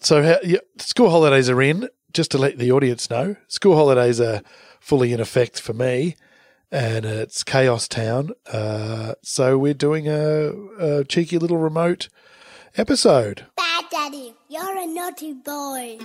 So, how, yeah, school holidays are in. Just to let the audience know, school holidays are fully in effect for me, and it's chaos town. Uh, so we're doing a, a cheeky little remote episode. Bad Daddy, you're a naughty boy.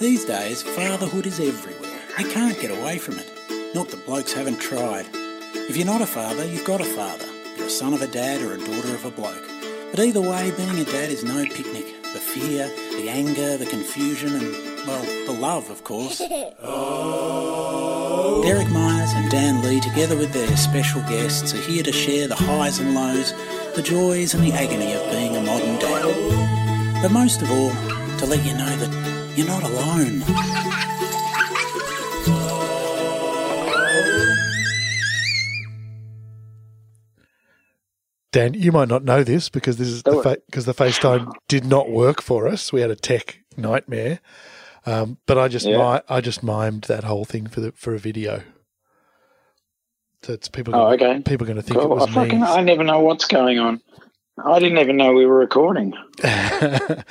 These days, fatherhood is everywhere. You can't get away from it. Not that blokes haven't tried. If you're not a father, you've got a father. You're a son of a dad or a daughter of a bloke. But either way, being a dad is no picnic. The fear, the anger, the confusion, and, well, the love, of course. Derek Myers and Dan Lee, together with their special guests, are here to share the highs and lows, the joys and the agony of being a modern dad. But most of all, to let you know that you're not alone. Dan, you might not know this because this is the fa- because the FaceTime did not work for us. We had a tech nightmare. Um, but I just Yeah. mi- I just mimed that whole thing for the for a video. So it's people. Oh, gonna- okay. People going to think it Cool. I was fucking me. I never know what's going on. I didn't even know we were recording. for,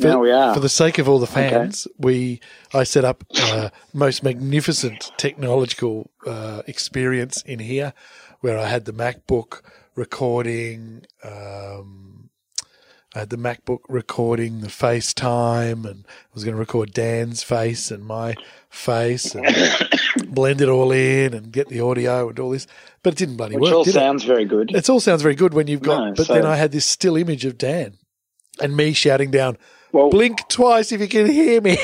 Now we are. for the sake of all the Okay. fans, we I set up uh, most magnificent technological uh, experience in here, where I had the MacBook recording. Um, I had the MacBook recording the FaceTime, and I was going to record Dan's face and my face, and blend it all in and get the audio and all this. But it didn't bloody Which work. all did it? sounds very good. It all sounds very good when you've got, No, but so- then I had this still image of Dan and me shouting down, Well, "Blink twice if you can hear me."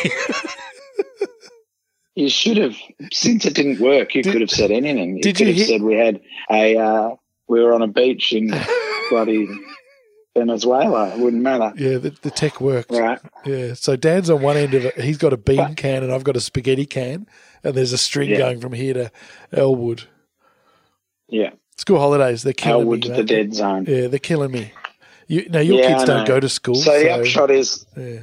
you should have, since it didn't work, you Did- could have said anything. You did could you have hear- said we had a, uh, we were on a beach in bloody Venezuela. It wouldn't matter. yeah, the, the tech worked. Right. Yeah, so Dan's on one end of it. He's got a bean can and I've got a spaghetti can, and there's a string Yeah. going from here to Elwood. Yeah. School holidays, they're killing Elwood me. to mate. the dead zone. Yeah, they're killing me. You, now your Yeah, kids don't go to school, So so, the upshot is, yeah.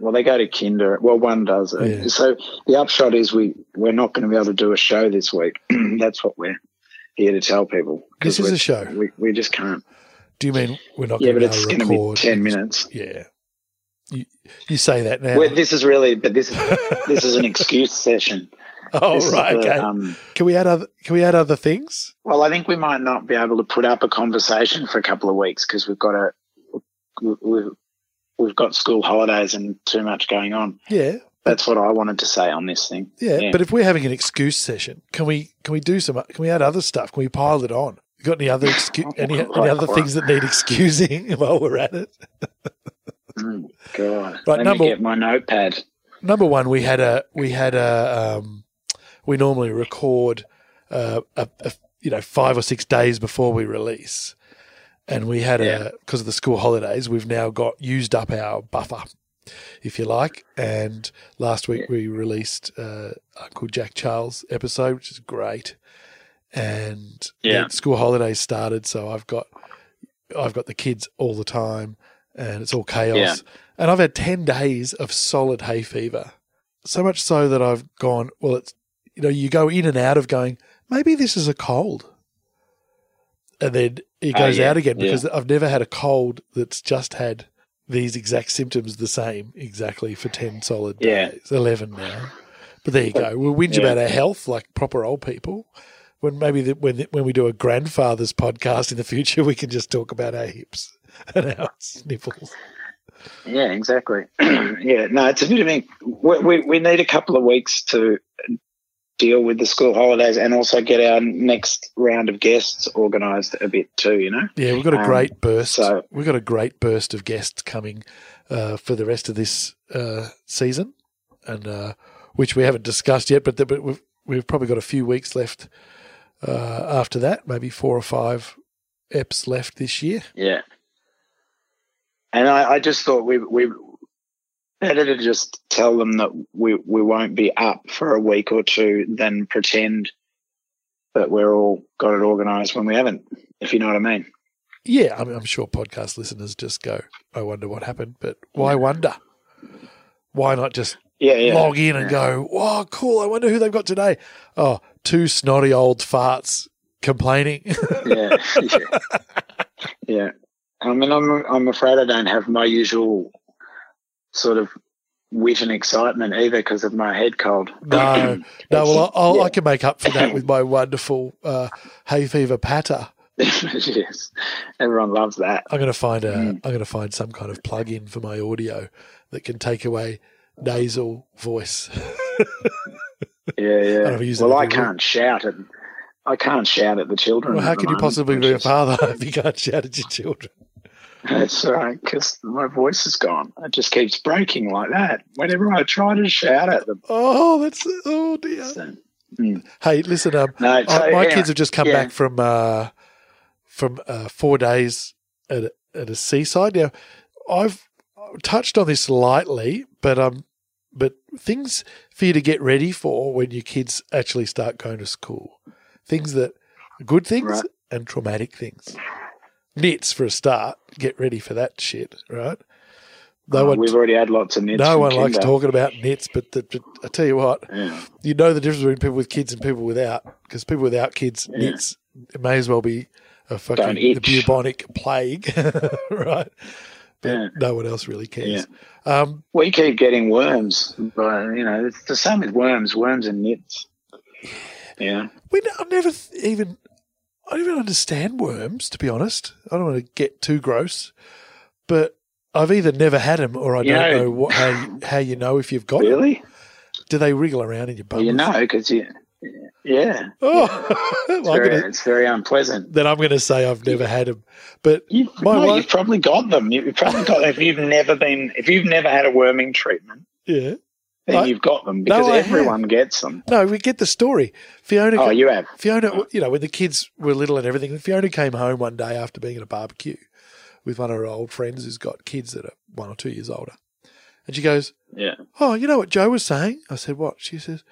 well, they go to kinder. Well, one does. Yeah. So the upshot is we we're not going to be able to do a show this week. That's what we're here to tell people. This is a show. We, we just can't. Do you mean we're not? Yeah, but it's going to to be ten minutes. Yeah. You, you say that now. Well, this is really, but this is this is an excuse session. oh This right, the, okay. um, can we add other? Can we add other things? well, I think we might not be able to put up a conversation for a couple of weeks because we've got a we've we've got school holidays and too much going on. Yeah, That's what I wanted to say on this thing. yeah. Yeah. But if we're having an excuse session, can we? Can we do some? Can we add other stuff? Can we pile it on? Got any other excu- any, any other things that need excusing while we're at it? Mm, God, Right, let number- me get my notepad. Number one, we had a we had a um, we normally record uh, a, a you know five or six days before we release, and we had Yeah. a because of the school holidays, we've now got used up our buffer, if you like. And last week we released uh, Uncle Jack Charles episode, which is great. And Yeah. school holidays started, so I've got I've got the kids all the time, and it's all chaos. Yeah. And I've had ten days of solid hay fever, so much so that I've gone. Well, it's you know you go in and out of going. Maybe this is a cold, and then it Oh, goes yeah, out again because I've never had a cold that's just had these exact symptoms the same exactly for 10 solid days 11 now but there you go we'll whinge about our health like proper old people when maybe the, when when we do a grandfather's podcast in the future we can just talk about our hips and our sniffles Yeah, exactly. yeah, no, it's a bit of a we, we we need a couple of weeks to deal with the school holidays and also get our next round of guests organised a bit too. You know. Yeah, we've got a Um, great burst. so- we've got a great burst of guests coming uh, for the rest of this uh, season, and uh, which we haven't discussed yet. But, the, but we've we've probably got a few weeks left uh, after that, maybe four or five eps left this year. Yeah. And I, I just thought we we better to just tell them that we we won't be up for a week or two than pretend that we're all got it organised when we haven't. If you know what I mean. Yeah, I mean, I'm sure podcast listeners just go, "I wonder what happened," but why wonder? Why not just Yeah, yeah. log in and go, "Wow, cool! I wonder who they've got today." Oh, two snotty old farts complaining. yeah, yeah, yeah. I mean, I'm I'm afraid I don't have my usual sort of wit and excitement either because of my head cold. No, no. Well, I, I'll, Yeah. I can make up for that with my wonderful uh, hay fever patter. yes, everyone loves that. I'm going to find a. Mm. am going to find some kind of plug-in for my audio that can take away nasal voice. Yeah, yeah. it well, I can't shout at. I can't shout at the children. well, how can you possibly be a father if you can't shout at your children? That's right, because my voice is gone. It just keeps breaking like that whenever I try to shout at them. Oh, that's oh dear. So, Hey, listen, um, no, so, Uh, my anyway, kids have just come yeah. back from uh, from uh, four days at a, at a seaside. Now, I've touched on this lightly, but um, but things for you to get ready for when your kids actually start going to school, things that good things Right. and traumatic things. Nits for a start. Get ready for that shit, right? No Oh, one, we've already had lots of nits. no one likes talking about nits, but, the, but I tell you what, Yeah. you know the difference between people with kids and people without, because people without kids Yeah. nits it may as well be a fucking the bubonic plague, right? But Yeah. no one else really cares. Um, We keep getting worms, but you know it's the same with worms, worms and nits. Yeah, we I never even I don't even understand worms, to be honest. I don't want to get too gross, but I've either never had them or I You don't know- know what, how you, how you know if you've got them. really? Do they wriggle around in your bum? You know, because you, yeah, Oh, it's, I'm very, gonna, it's very unpleasant. then I'm going to say I've never had them. But You, My no, wife- you've probably got them. You've probably got them. If you've never been, if you've never had a worming treatment, yeah, then I- you've got them because No, I have. everyone gets them. no, we get the story. Fiona, Oh, you have. Fiona, you know, when the kids were little and everything, Fiona came home one day after being at a barbecue with one of her old friends who's got kids that are one or two years older. And she goes, Yeah. Oh, you know what Joe was saying? I said, What? She says,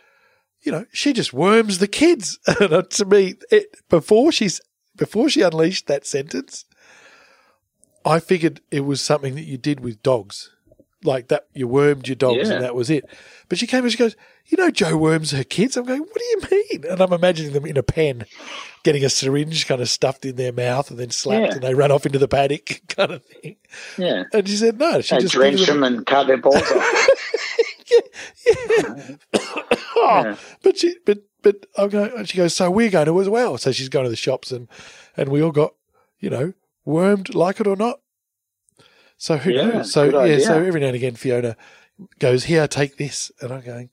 You know, she just worms the kids. And uh, to me, it, before she's before she unleashed that sentence, I figured it was something that you did with dogs. Like that, you wormed your dogs Yeah. and that was it. But she came and she goes, You know, Joe worms her kids. I'm going, What do you mean? And I'm imagining them in a pen, getting a syringe kind of stuffed in their mouth and then slapped Yeah. and they run off into the paddock kind of thing. Yeah. And she said, No, she They just drench them- them and cut their balls off. Oh, Yeah. but she, but but I'm going. And she goes. So we're going to as well. So she's going to the shops and and we all got, you know, wormed, like it or not. So who Yeah, knows? So yeah. So every now and again, Fiona goes, "Here, take this," and I'm going.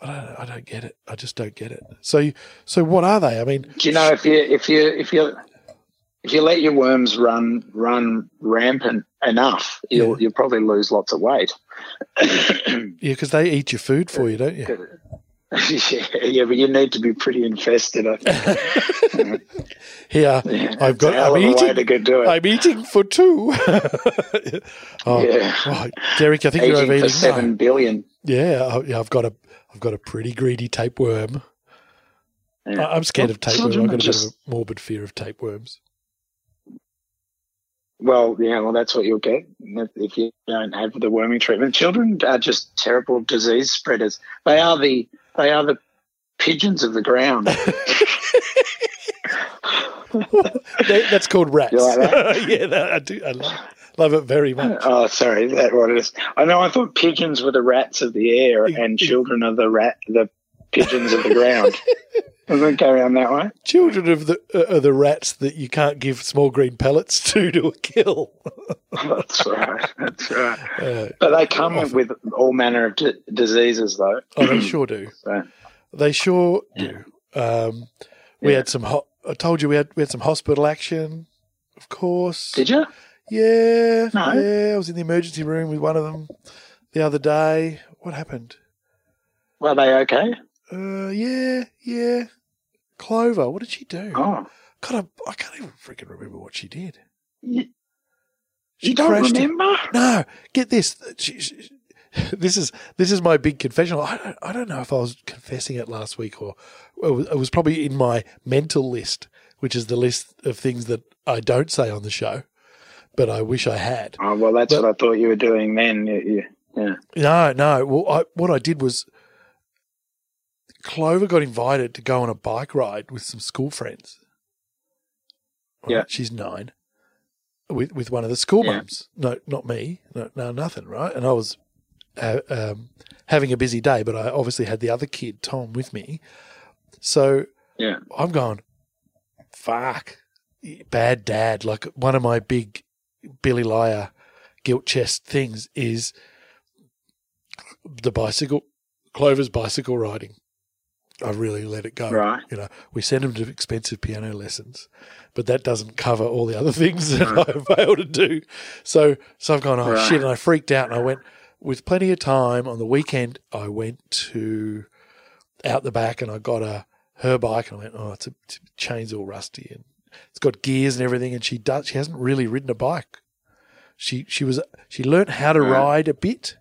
I don't, I don't get it. I just don't get it. So, so what are they? I mean, Do you know if you if you if you if you let your worms run run rampant enough, you'll Yeah. you'll probably lose lots of weight. yeah, because they eat your food for you, don't you? Yeah, yeah, but you need to be pretty infested. I think. Here, Yeah, I've got. I'm of a way to eating. go do it. I'm eating for two. oh, Yeah. oh, Derek, I think you're Eating overeating. for No. seven billion. Yeah, I, yeah, I've got a, I've got a pretty greedy tapeworm. Yeah. I- I'm scared Well, of tapeworms. I've got are a bit of a morbid fear of tapeworms. Well, yeah, well, that's what you'll get if you don't have the worming treatment. Children are just terrible disease spreaders. They are the they are the pigeons of the ground. That- That's called rats. You like that? yeah, that, I do. I love, love it very much. oh, sorry, is that what it is? I know. I thought pigeons were the rats of the air, and children are the rat the pigeons of the ground. Does it go around that way? Children of the uh, are the rats that you can't give small green pellets to to kill. That's right. That's right. Uh, But they come Often. with all manner of d- diseases, though. oh, they sure do. So, They sure do. Um, we Yeah. had some. Ho- I told you we had we had some hospital action. Of course. did you? Yeah, No. yeah. I was in the emergency room with one of them the other day. What happened? Were they okay? Uh, yeah, yeah. Clover, what did she do? Oh, God, I, I can't even freaking remember what she did. you, She you don't it. remember? No, get this. She, she, this is this is my big confessional. I don't, I don't know if I was confessing it last week or it was, it was probably in my mental list, which is the list of things that I don't say on the show, but I wish I had. Oh, well, that's But- what I thought you were doing then. You, yeah. No, no. Well, I, what I did was Clover got invited to go on a bike ride with some school friends. Yeah. She's nine. with with one of the school Yeah. mums. No, not me. No, no, nothing. Right, and I was uh, um, having a busy day, but I obviously had the other kid, Tom, with me. So Yeah. I'm going, fuck, bad dad. Like one of my big Billy Liar guilt chest things is the bicycle, Clover's bicycle riding. I really let it go. Right. You know, we send him to expensive piano lessons, but that doesn't cover all the other things that I failed to do. So, so I've gone, oh Right. shit, and I freaked out, and I went with plenty of time on the weekend. I went to out the back, and I got a her bike, and I went, oh, it's a, it's chain's all rusty, and it's got gears and everything, and she does, she hasn't really ridden a bike. She she was she learnt how to Right. ride a bit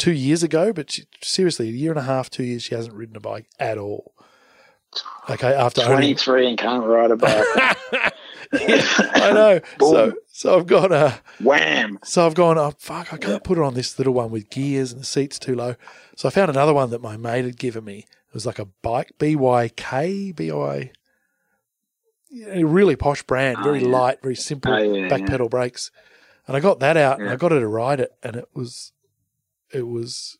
two years ago, but she, seriously, a year and a half, two years, she hasn't ridden a bike at all. Okay, after only 23 and can't ride a bike. I know. so Boom. so I've got a uh, Wham! so I've gone, oh fuck, I can't put it on this little one with gears and the seat's too low. So I found another one that my mate had given me. It was like a bike BYK, BY a really posh brand, Oh, very yeah. light, very simple Oh, yeah, back pedal brakes. And I got that out and I got her to ride it and it was it was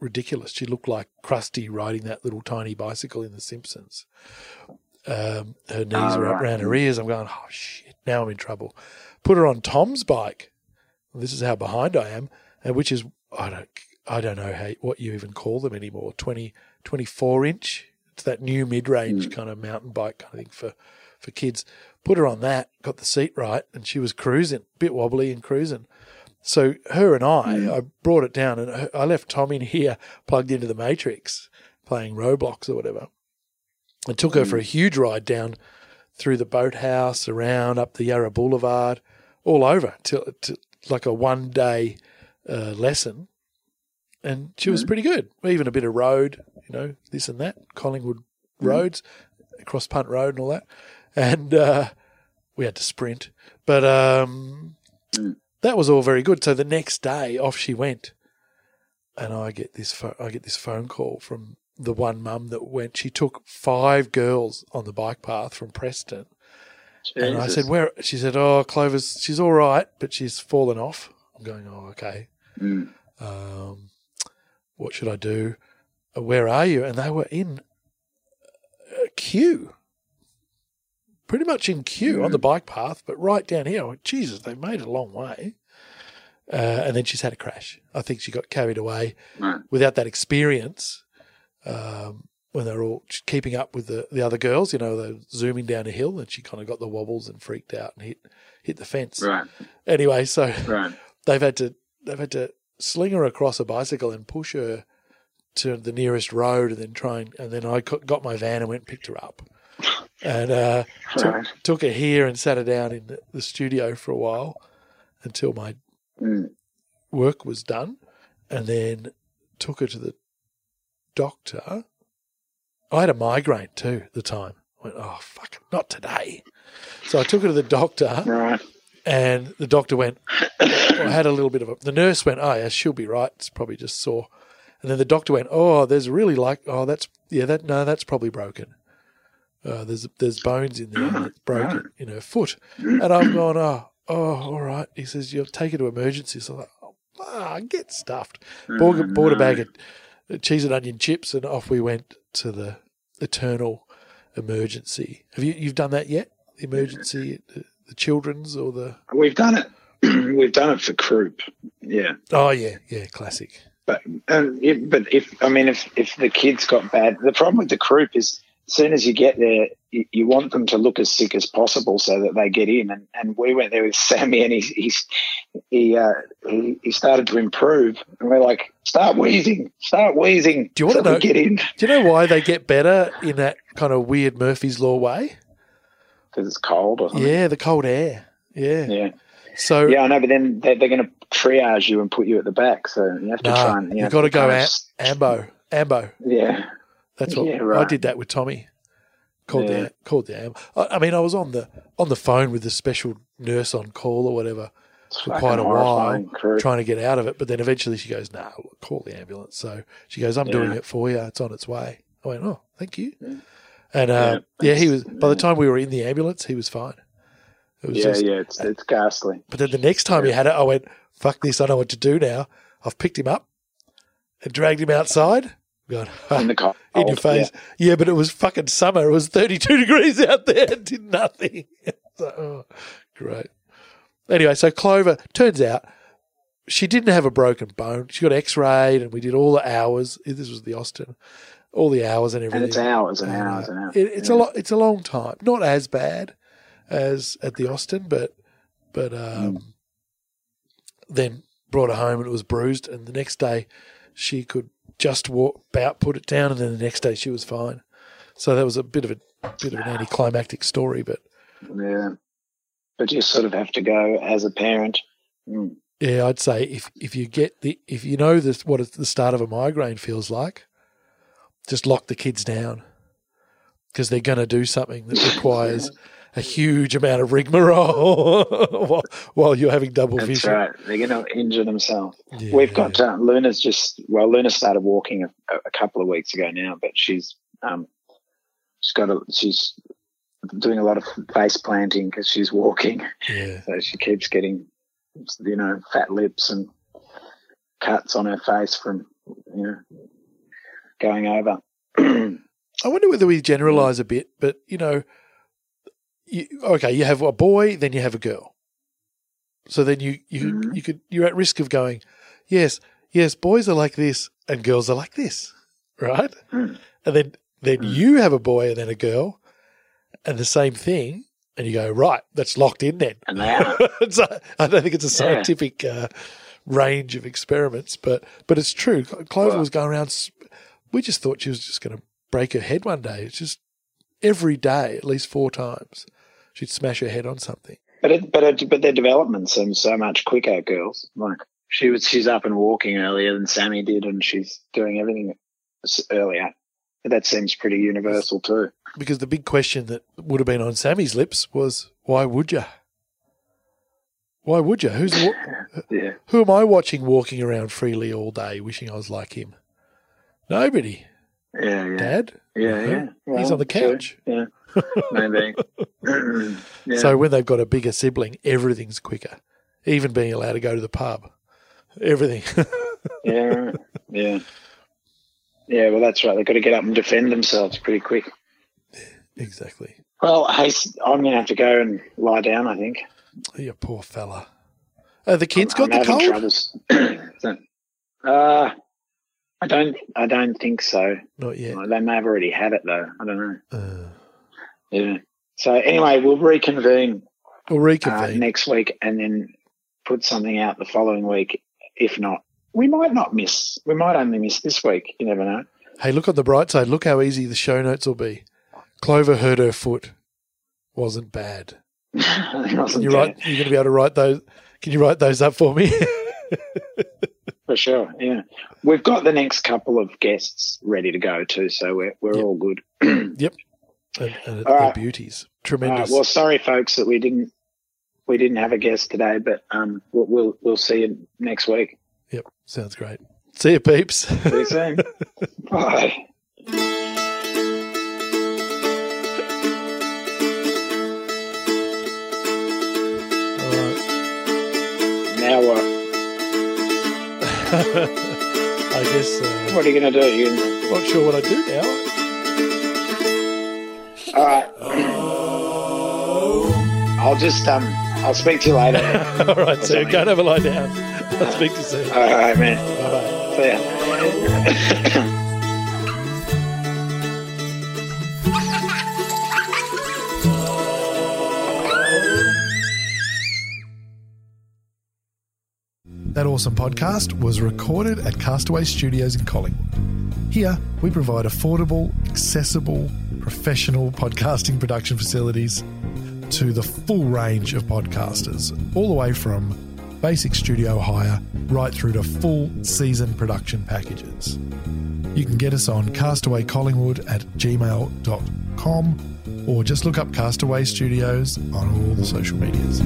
ridiculous. She looked like Krusty riding that little tiny bicycle in The Simpsons. Um, her knees Oh, were up right. around her ears. I'm going, oh shit, now I'm in trouble. Put her on Tom's bike. This is how behind I am, and which is I don't I don't know how what you even call them anymore. 20, 24 inch. It's that new mid range kind of mountain bike kind of thing for for kids. Put her on that, got the seat right, and she was cruising, a bit wobbly and cruising. So her and I, I brought it down, and I left Tom in here plugged into the Matrix, playing Roblox or whatever, I took her for a huge ride down through the boathouse, around up the Yarra Boulevard, all over till to, like a one day uh, lesson, and she was pretty good. Even a bit of road, you know, this and that, Collingwood roads, across Punt Road and all that, and uh, we had to sprint, but um, that was all very good. So the next day, off she went, and I get this I get this phone call from the one mum that went. She took five girls on the bike path from Preston, and I said, "Where?" She said, "Oh, Clover's. She's all right, but she's fallen off." I'm going, "Oh, okay. Mm. Um, what should I do? Uh, Where are you?" And they were in a queue, pretty much in Kew on the bike path, but right down here. I went, Jesus, they made it a long way. Uh, and then she's had a crash. I think she got carried away Right. without that experience. Um, when they were all keeping up with the, the other girls, you know, they're zooming down a hill, and she kind of got the wobbles and freaked out and hit hit the fence. Right. Anyway, so Right. they've had to they've had to sling her across a bicycle and push her to the nearest road, and then try and and then I got my van and went and picked her up, and uh, took, took her here and sat her down in the, studio for a while until my Mm. work was done, and then took her to the doctor. I had a migraine too at the time. I went, oh fuck, not today. So I took her to the doctor, Right. and the doctor went, I had a little bit of a. The nurse went, oh yeah, she'll be right. It's probably just sore. And then the doctor went, oh, there's really like, oh, that's yeah, that no, that's probably broken. Uh, there's there's bones in there it's broken in her foot. And I've gone, oh, oh, all right. He says you'll take her to emergency. So I'm like, oh, ah, get stuffed. Bought, bought a bag of uh, cheese and onion chips, and off we went to the eternal emergency. Have you you've done that yet? The emergency, the, the children's or the We've done it. We've done it for Croup. Yeah. oh yeah yeah classic. But um, it, but if I mean if if the kids got bad, the problem with the croup is as soon as you get there, you, you want them to look as sick as possible so that they get in. And and we went there with Sammy, and he's he's he uh, he, he started to improve, and we're like, start wheezing, start wheezing. Do you wanna so we know- get in Do you know why they get better in that kind of weird Murphy's Law way? because it's cold or something? Yeah, the cold air. Yeah. Yeah, So yeah, I know. But then they're, they're going to triage you and put you at the back, so you have to try and you you've have got to to go am- ambo, ambo. Yeah, That's what Yeah, I did that with Tommy. Called Yeah. the called the am. I, I mean, I was on the on the phone with the special nurse on call or whatever it's for quite a while, Croup. trying to get out of it. But then eventually she goes, "No, look, call the ambulance." So she goes, "I'm doing it for you. It's on its way." I went, "Oh, thank you." And uh, yeah, Yeah, he was. By the time we were in the ambulance, he was fine. It was Yeah, just, yeah, it's it's ghastly. But then the next time he had it, I went, fuck this, I know what to do now. I've picked him up and dragged him outside. God, In the cold. in your face. Yeah. but it was fucking summer. It was 32 degrees out there. It did nothing. so, oh, great. Anyway, so Clover, turns out she didn't have a broken bone. She got x rayed and we did all the hours. This was the Austin, all the hours and everything. And it's hours and And, hours uh, and hours. It, it's a lot. It's a long time. Not as bad as at the Austin, but but um, Mm. then brought her home and it was bruised. And the next day, she could just walk about, put it down, and then the next day she was fine. So that was a bit of a bit of an anticlimactic story, but Yeah. But you sort of have to go as a parent. Mm. yeah, I'd say if if you get the if you know this what the start of a migraine feels like, just lock the kids down because they're going to do something that requires a huge amount of rigmarole while, while you're having double That's vision. That's right. They're going to injure themselves. Yeah. We've got uh, Luna's just well, Luna started walking a, a couple of weeks ago now, but she's um she's got a she's doing a lot of face planting because she's walking, yeah. so she keeps getting you know fat lips and cuts on her face from you know going over. I wonder whether we generalize a bit, but you know, you, okay, you have a boy, then you have a girl. So then you you Mhm. you could you're at risk of going, yes, yes, boys are like this and girls are like this, right? Mm. And then then Mm. you have a boy and then a girl, and the same thing, and you go right, that's locked in then. and they are. I don't think it's a Yeah. scientific uh, range of experiments, but but it's true. Clover was going around. We just thought she was just going to break her head one day. It's just every day, at least four times, she'd smash her head on something. But it, but it, but their development seems so much quicker, girls. Like she was, she's up and walking earlier than Sammy did, and she's doing everything earlier. But that seems pretty universal too. Because the big question that would have been on Sammy's lips was, "Why would you? Why would you? Who's Yeah, who am I watching walking around freely all day, wishing I was like him? Nobody, yeah, yeah, Dad. yeah, yeah. He's on the couch. Yeah, maybe. yeah. So when they've got a bigger sibling, everything's quicker. Even being allowed to go to the pub, everything. yeah, yeah, yeah. Well, that's right. They've got to get up and defend themselves pretty quick. exactly. Well, hey, I'm going to have to go and lie down. I think. You poor fella. The kids got I'm the cold. troubles. Uh, I don't. I don't think so. Not yet. They may have already had it though. I don't know. Uh, Yeah. So anyway, we'll reconvene we'll uh, reconvene. next week and then put something out the following week. If not, we might not miss. We might only miss this week. You never know. hey, look on the bright side. Look how easy the show notes will be. Clover hurt her foot. Wasn't bad. Can you write? You're going to be able to write those. Can you write those up for me? for sure. Yeah, we've got the next couple of guests ready to go too, so we're we're Yep. all good. yep. And, and All right. beauties. Tremendous. well, sorry folks that we didn't we didn't have a guest today, but um, we'll we'll, we'll see you next week. yep. Sounds great. See you, peeps. See you soon. Bye. I guess. Uh, What are you going to do? You, not sure what I do now. all right. I'll just um. I'll speak to you later. All right, so go and have a lie down. I'll speak to you soon. all right, man. Bye bye. See ya. That awesome podcast was recorded at Castaway Studios in Collingwood. Here, we provide affordable, accessible, professional podcasting production facilities to the full range of podcasters, all the way from basic studio hire right through to full season production packages. You can get us on castawaycollingwood at gmail.com or just look up Castaway Studios on all the social medias.